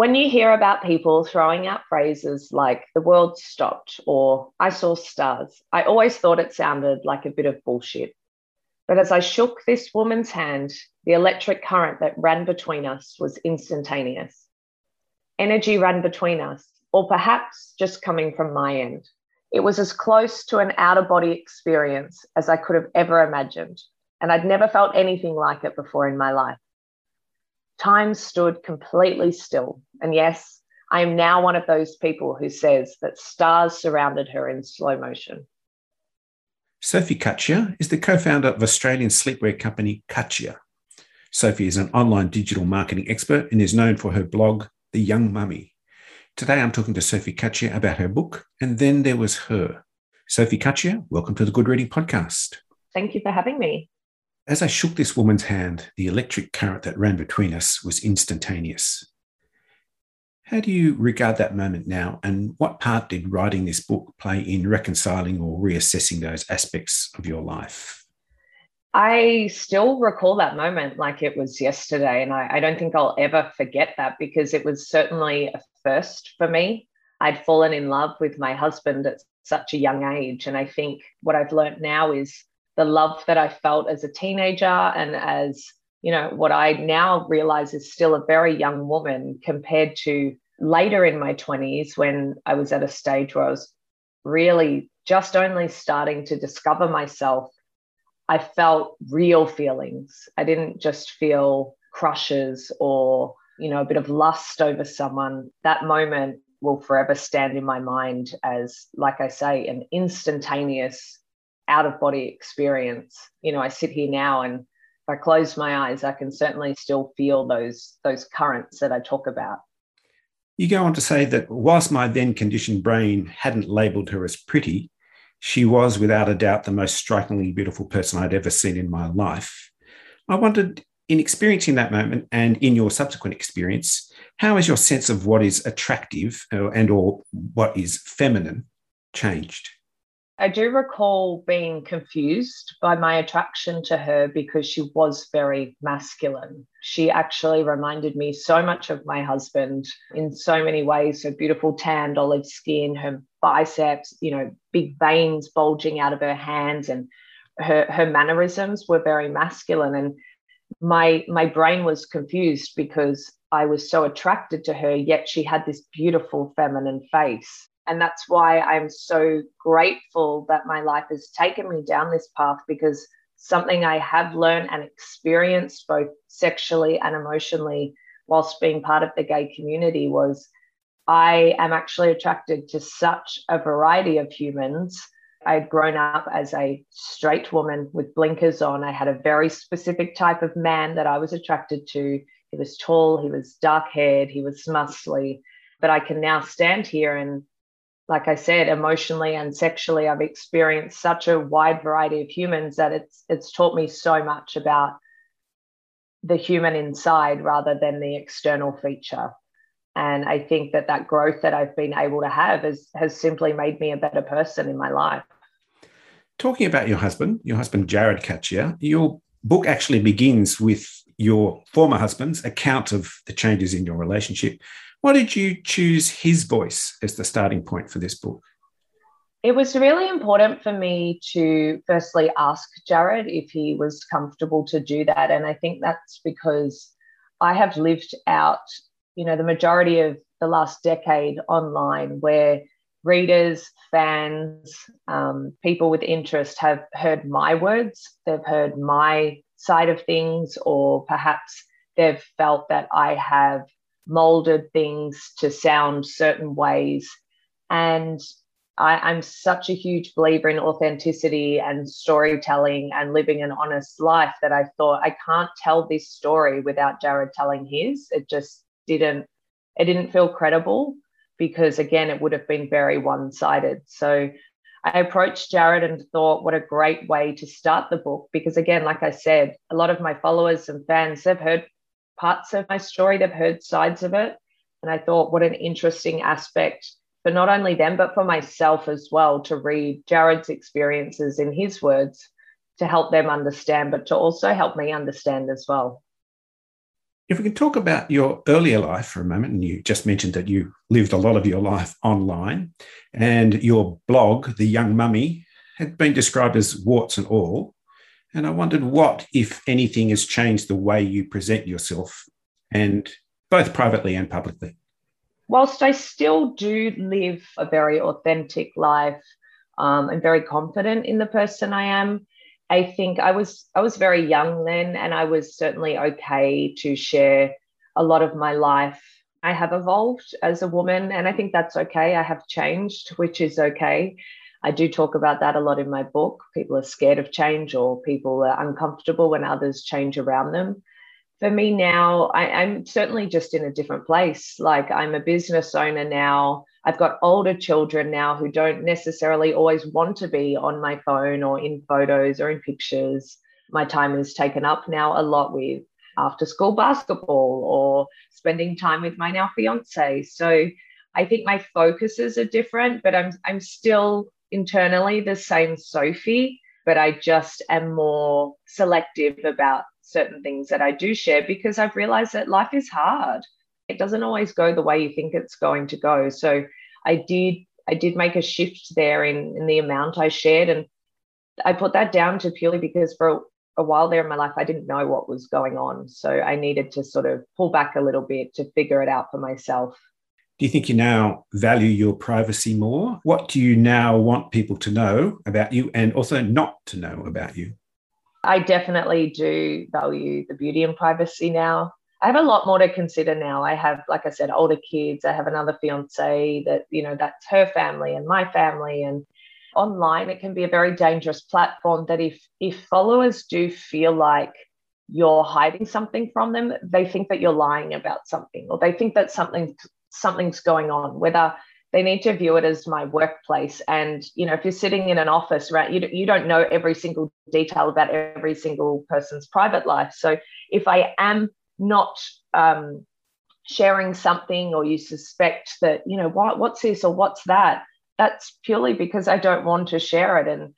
When you hear about people throwing out phrases like the world stopped or I saw stars, I always thought it sounded like a bit of bullshit. But as I shook this woman's hand, the electric current that ran between us was instantaneous. Energy ran between us, or perhaps just coming from my end. It was as close to an out of body experience as I could have ever imagined, and I'd never felt anything like it before in my life. Time stood completely still. And yes, I am now one of those people who says that stars surrounded her in slow motion. Sophie Cachia is the co founder of Australian sleepwear company Cachia. Sophie is an online digital marketing expert and is known for her blog, The Young Mummy. Today I'm talking to Sophie Cachia about her book, and then there was her. Sophie Cachia, welcome to the Good Reading Podcast. Thank you for having me. As I shook this woman's hand, the electric current that ran between us was instantaneous. How do you regard that moment now, and what part did writing this book play in reconciling or reassessing those aspects of your life? I still recall that moment like it was yesterday, and I, I don't think I'll ever forget that because it was certainly a first for me. I'd fallen in love with my husband at such a young age, and I think what I've learned now is the love that I felt as a teenager and as you know what I now realize is still a very young woman compared to later in my 20s when I was at a stage where I was really just only starting to discover myself. I felt real feelings. I didn't just feel crushes or you know a bit of lust over someone. That moment will forever stand in my mind as like I say an instantaneous out of body experience. You know, I sit here now and if I close my eyes, I can certainly still feel those those currents that I talk about. You go on to say that whilst my then conditioned brain hadn't labeled her as pretty, she was without a doubt the most strikingly beautiful person I'd ever seen in my life. I wondered, in experiencing that moment and in your subsequent experience, how has your sense of what is attractive uh, and or what is feminine changed? I do recall being confused by my attraction to her because she was very masculine. She actually reminded me so much of my husband in so many ways her beautiful tanned olive skin, her biceps, you know, big veins bulging out of her hands, and her, her mannerisms were very masculine. And my my brain was confused because I was so attracted to her, yet she had this beautiful feminine face. And that's why I'm so grateful that my life has taken me down this path because something I have learned and experienced both sexually and emotionally whilst being part of the gay community was I am actually attracted to such a variety of humans. I'd grown up as a straight woman with blinkers on. I had a very specific type of man that I was attracted to. He was tall, he was dark haired, he was muscly. But I can now stand here and like I said, emotionally and sexually, I've experienced such a wide variety of humans that it's it's taught me so much about the human inside rather than the external feature. And I think that that growth that I've been able to have has has simply made me a better person in my life. Talking about your husband, your husband Jared Cachia, your book actually begins with your former husband's account of the changes in your relationship why did you choose his voice as the starting point for this book? It was really important for me to firstly ask Jared if he was comfortable to do that. And I think that's because I have lived out, you know, the majority of the last decade online where readers, fans, um, people with interest have heard my words, they've heard my side of things, or perhaps they've felt that I have molded things to sound certain ways. And I, am such a huge believer in authenticity and storytelling and living an honest life that I thought I can't tell this story without Jared telling his. It just didn't, it didn't feel credible because again, it would have been very one-sided. So I approached Jared and thought, what a great way to start the book. Because again, like I said, a lot of my followers and fans, they've heard parts of my story, they've heard sides of it. And I thought, what an interesting aspect for not only them, but for myself as well to read Jared's experiences in his words to help them understand, but to also help me understand as well. If we can talk about your earlier life for a moment, and you just mentioned that you lived a lot of your life online, and your blog, The Young Mummy, had been described as warts and all. And I wondered what, if anything, has changed the way you present yourself, and both privately and publicly. Whilst I still do live a very authentic life, um, I'm very confident in the person I am. I think I was I was very young then, and I was certainly okay to share a lot of my life. I have evolved as a woman, and I think that's okay. I have changed, which is okay. I do talk about that a lot in my book. People are scared of change, or people are uncomfortable when others change around them for me now, I, am certainly just in a different place. Like I'm a business owner now. I've got older children now who don't necessarily always want to be on my phone or in photos or in pictures. My time is taken up now a lot with after school basketball or spending time with my now fiance. So I think my focuses are different, but I'm I'm still internally the same Sophie, but I just am more selective about certain things that I do share because I've realized that life is hard. It doesn't always go the way you think it's going to go. So I did I did make a shift there in, in the amount I shared. And I put that down to purely because for a, a while there in my life, I didn't know what was going on. So I needed to sort of pull back a little bit to figure it out for myself. Do you think you now value your privacy more? What do you now want people to know about you and also not to know about you? I definitely do value the beauty and privacy now. I have a lot more to consider now. I have, like I said, older kids. I have another fiance that, you know, that's her family and my family. And online, it can be a very dangerous platform that if if followers do feel like you're hiding something from them, they think that you're lying about something or they think that something something's going on, whether they need to view it as my workplace. And you know if you're sitting in an office right you, you don't know every single detail about every single person's private life. So if i am not um, sharing something or you suspect that you know what what's this or what's that? That's purely because i don't want to share it. And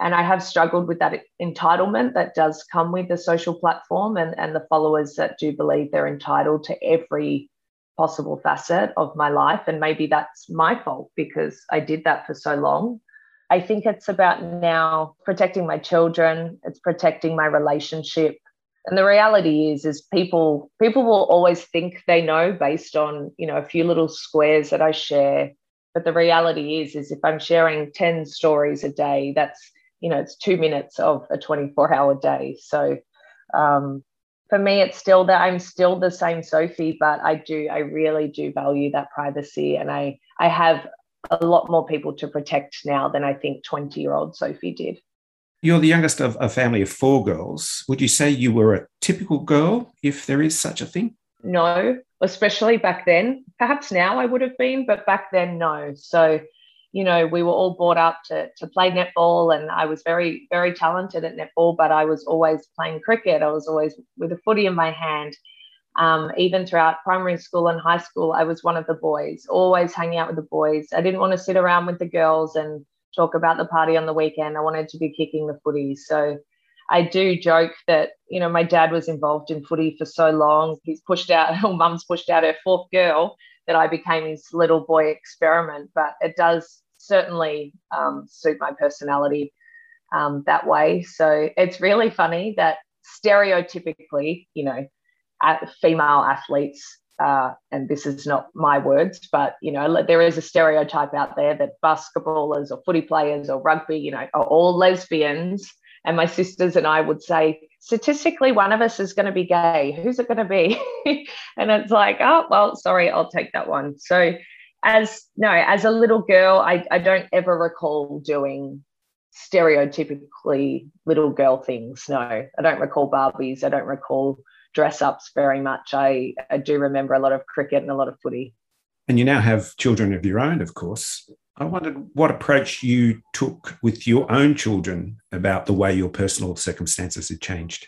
and i have struggled with that entitlement that does come with the social platform and and the followers that do believe they're entitled to every possible facet of my life. And maybe that's my fault because I did that for so long. I think it's about now protecting my children, it's protecting my relationship. And the reality is, is people people will always think they know based on, you know, a few little squares that I share. But the reality is, is if I'm sharing 10 stories a day, that's, you know, it's two minutes of a 24 hour day. So um, for me it's still that i'm still the same sophie but i do i really do value that privacy and i i have a lot more people to protect now than i think 20 year old sophie did. You're the youngest of a family of four girls. Would you say you were a typical girl if there is such a thing? No especially back then. Perhaps now i would have been but back then no. So you know, we were all brought up to, to play netball, and I was very, very talented at netball, but I was always playing cricket. I was always with a footy in my hand. Um, even throughout primary school and high school, I was one of the boys, always hanging out with the boys. I didn't want to sit around with the girls and talk about the party on the weekend. I wanted to be kicking the footy. So I do joke that, you know, my dad was involved in footy for so long. He's pushed out, mum's pushed out her fourth girl that I became his little boy experiment. But it does certainly um, suit my personality um, that way. So it's really funny that stereotypically, you know, female athletes, uh, and this is not my words, but you know, there is a stereotype out there that basketballers or footy players or rugby, you know, are all lesbians. And my sisters and I would say, statistically, one of us is going to be gay. Who's it going to be? and it's like, oh, well, sorry, I'll take that one. So as no, as a little girl, I, I don't ever recall doing stereotypically little girl things. No, I don't recall Barbies. I don't recall dress ups very much. I, I do remember a lot of cricket and a lot of footy. And you now have children of your own, of course. I wondered what approach you took with your own children about the way your personal circumstances had changed.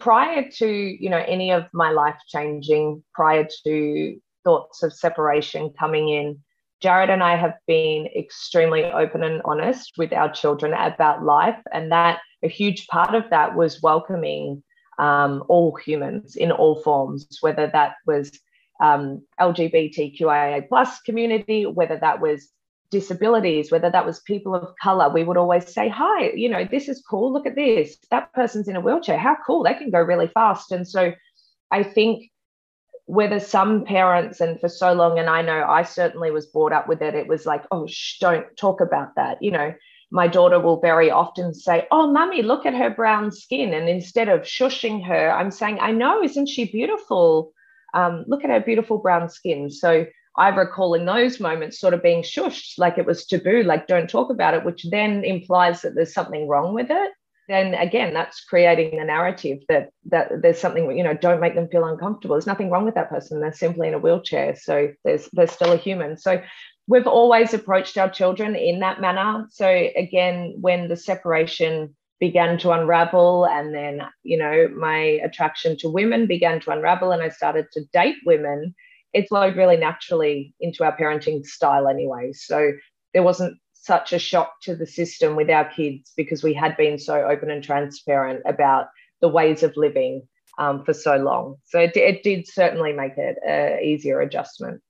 Prior to, you know, any of my life changing, prior to thoughts of separation coming in, Jared and I have been extremely open and honest with our children about life. And that a huge part of that was welcoming um, all humans in all forms, whether that was um, LGBTQIA plus community, whether that was disabilities, whether that was people of color, we would always say, Hi, you know, this is cool. Look at this. That person's in a wheelchair. How cool. They can go really fast. And so I think whether some parents, and for so long, and I know I certainly was brought up with it, it was like, Oh, shh, don't talk about that. You know, my daughter will very often say, Oh, mummy, look at her brown skin. And instead of shushing her, I'm saying, I know, isn't she beautiful? Um, look at her beautiful brown skin. So I recall in those moments sort of being shushed, like it was taboo, like don't talk about it, which then implies that there's something wrong with it. Then again, that's creating a narrative that that there's something, you know, don't make them feel uncomfortable. There's nothing wrong with that person. They're simply in a wheelchair. So there's they're still a human. So we've always approached our children in that manner. So again, when the separation began to unravel and then you know my attraction to women began to unravel and i started to date women it flowed really naturally into our parenting style anyway. So there wasn't such a shock to the system with our kids because we had been so open and transparent about the ways of living um, for so long. So it, it did certainly make it an easier adjustment.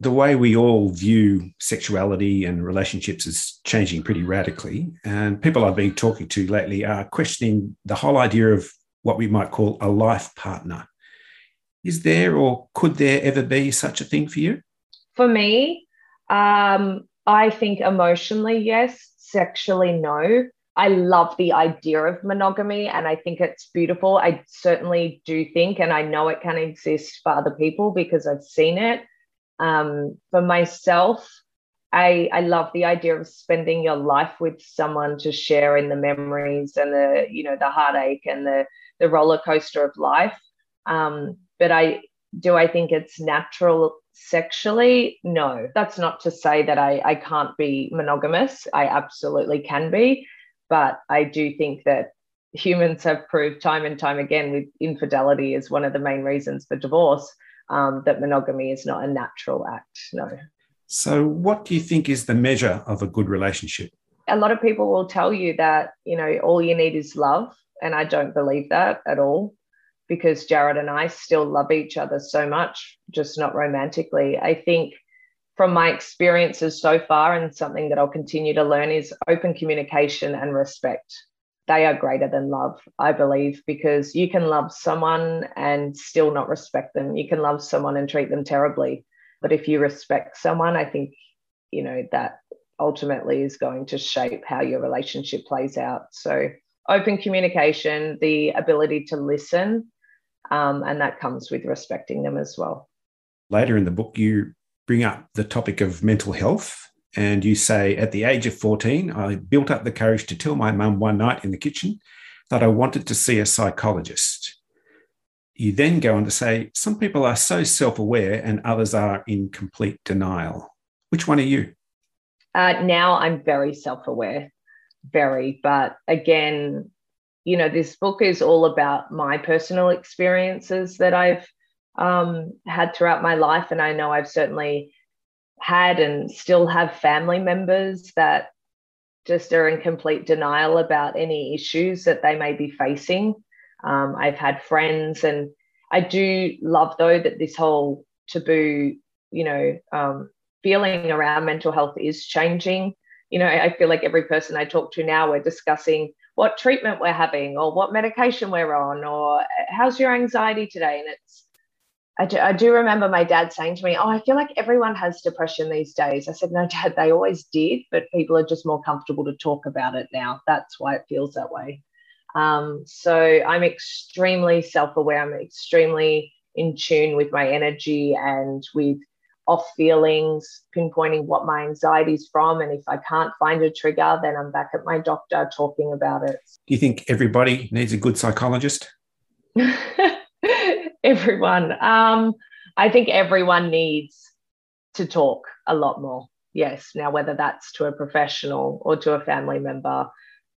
The way we all view sexuality and relationships is changing pretty radically. And people I've been talking to lately are questioning the whole idea of what we might call a life partner. Is there or could there ever be such a thing for you? For me, um, I think emotionally, yes. Sexually, no. I love the idea of monogamy and I think it's beautiful. I certainly do think, and I know it can exist for other people because I've seen it. Um, for myself, I, I love the idea of spending your life with someone to share in the memories and the you know the heartache and the the roller coaster of life. Um, but I do I think it's natural sexually? No. That's not to say that I, I can't be monogamous. I absolutely can be. But I do think that humans have proved time and time again with infidelity is one of the main reasons for divorce um, that monogamy is not a natural act. No. So, what do you think is the measure of a good relationship? A lot of people will tell you that, you know, all you need is love. And I don't believe that at all because Jared and I still love each other so much, just not romantically. I think from my experiences so far, and something that I'll continue to learn is open communication and respect. They are greater than love, I believe, because you can love someone and still not respect them. You can love someone and treat them terribly. But if you respect someone, I think, you know, that ultimately is going to shape how your relationship plays out. So, open communication, the ability to listen, um, and that comes with respecting them as well. Later in the book, you bring up the topic of mental health. And you say, at the age of 14, I built up the courage to tell my mum one night in the kitchen that I wanted to see a psychologist. You then go on to say, some people are so self aware and others are in complete denial. Which one are you? Uh, now I'm very self aware, very. But again, you know, this book is all about my personal experiences that I've um, had throughout my life. And I know I've certainly had and still have family members that just are in complete denial about any issues that they may be facing. Um, I've had friends, and I do love, though, that this whole taboo, you know, um, feeling around mental health is changing. You know, I feel like every person I talk to now, we're discussing what treatment we're having or what medication we're on or how's your anxiety today and it's I do, I do remember my dad saying to me, Oh, I feel like everyone has depression these days. I said, No, dad, they always did, but people are just more comfortable to talk about it now. That's why it feels that way. Um, so I'm extremely self aware. I'm extremely in tune with my energy and with off feelings, pinpointing what my anxiety is from. And if I can't find a trigger, then I'm back at my doctor talking about it. Do you think everybody needs a good psychologist? everyone. Um, I think everyone needs to talk a lot more. Yes. Now, whether that's to a professional or to a family member,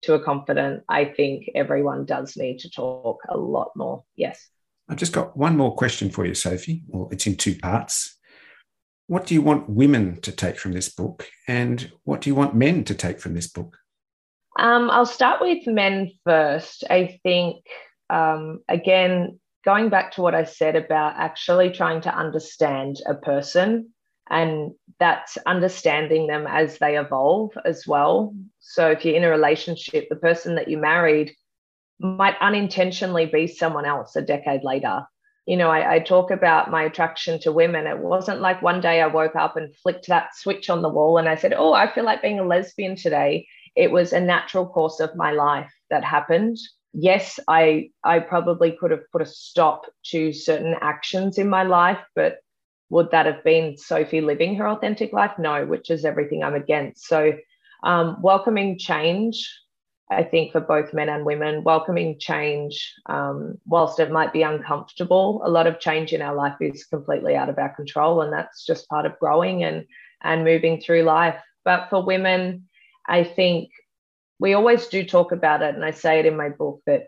to a confidant, I think everyone does need to talk a lot more. Yes. I've just got one more question for you, Sophie. Well, it's in two parts. What do you want women to take from this book, and what do you want men to take from this book? Um, I'll start with men first. I think, um, again, going back to what I said about actually trying to understand a person and that's understanding them as they evolve as well. So if you're in a relationship, the person that you married might unintentionally be someone else a decade later. You know, I, I, talk about my attraction to women. It wasn't like one day I woke up and flicked that switch on the wall and I said, Oh, I feel like being a lesbian today. It was a natural course of my life that happened. Yes, I I probably could have put a stop to certain actions in my life, but would that have been Sophie living her authentic life? No, which is everything I'm against. So, um, welcoming change, I think, for both men and women, welcoming change, um, whilst it might be uncomfortable, a lot of change in our life is completely out of our control. And that's just part of growing and, and moving through life. But for women, I think we always do talk about it. And I say it in my book that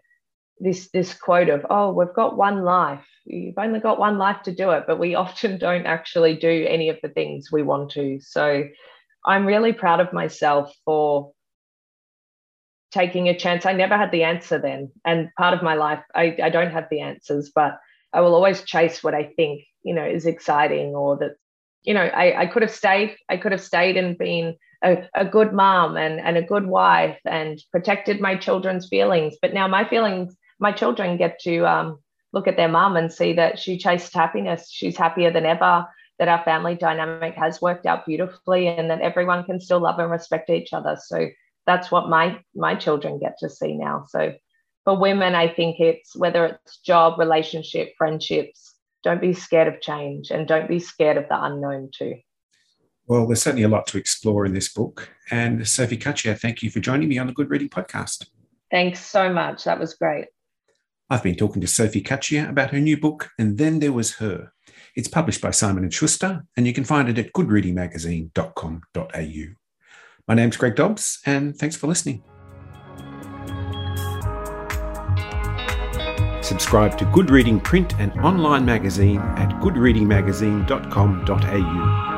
this this quote of oh we've got one life you've only got one life to do it but we often don't actually do any of the things we want to so i'm really proud of myself for taking a chance i never had the answer then and part of my life i, I don't have the answers but i will always chase what i think you know is exciting or that you know i, I could have stayed i could have stayed and been a, a good mom and, and a good wife and protected my children's feelings but now my feelings my children get to um, look at their mum and see that she chased happiness. She's happier than ever, that our family dynamic has worked out beautifully, and that everyone can still love and respect each other. So that's what my my children get to see now. So for women, I think it's whether it's job, relationship, friendships, don't be scared of change and don't be scared of the unknown too. Well, there's certainly a lot to explore in this book. And Sophie Cachia, thank you for joining me on the Good Reading Podcast. Thanks so much. That was great. I've been talking to Sophie Cachia about her new book, And Then There Was Her. It's published by Simon & Schuster, and you can find it at goodreadingmagazine.com.au. My name's Greg Dobbs, and thanks for listening. Subscribe to Good Reading print and online magazine at goodreadingmagazine.com.au.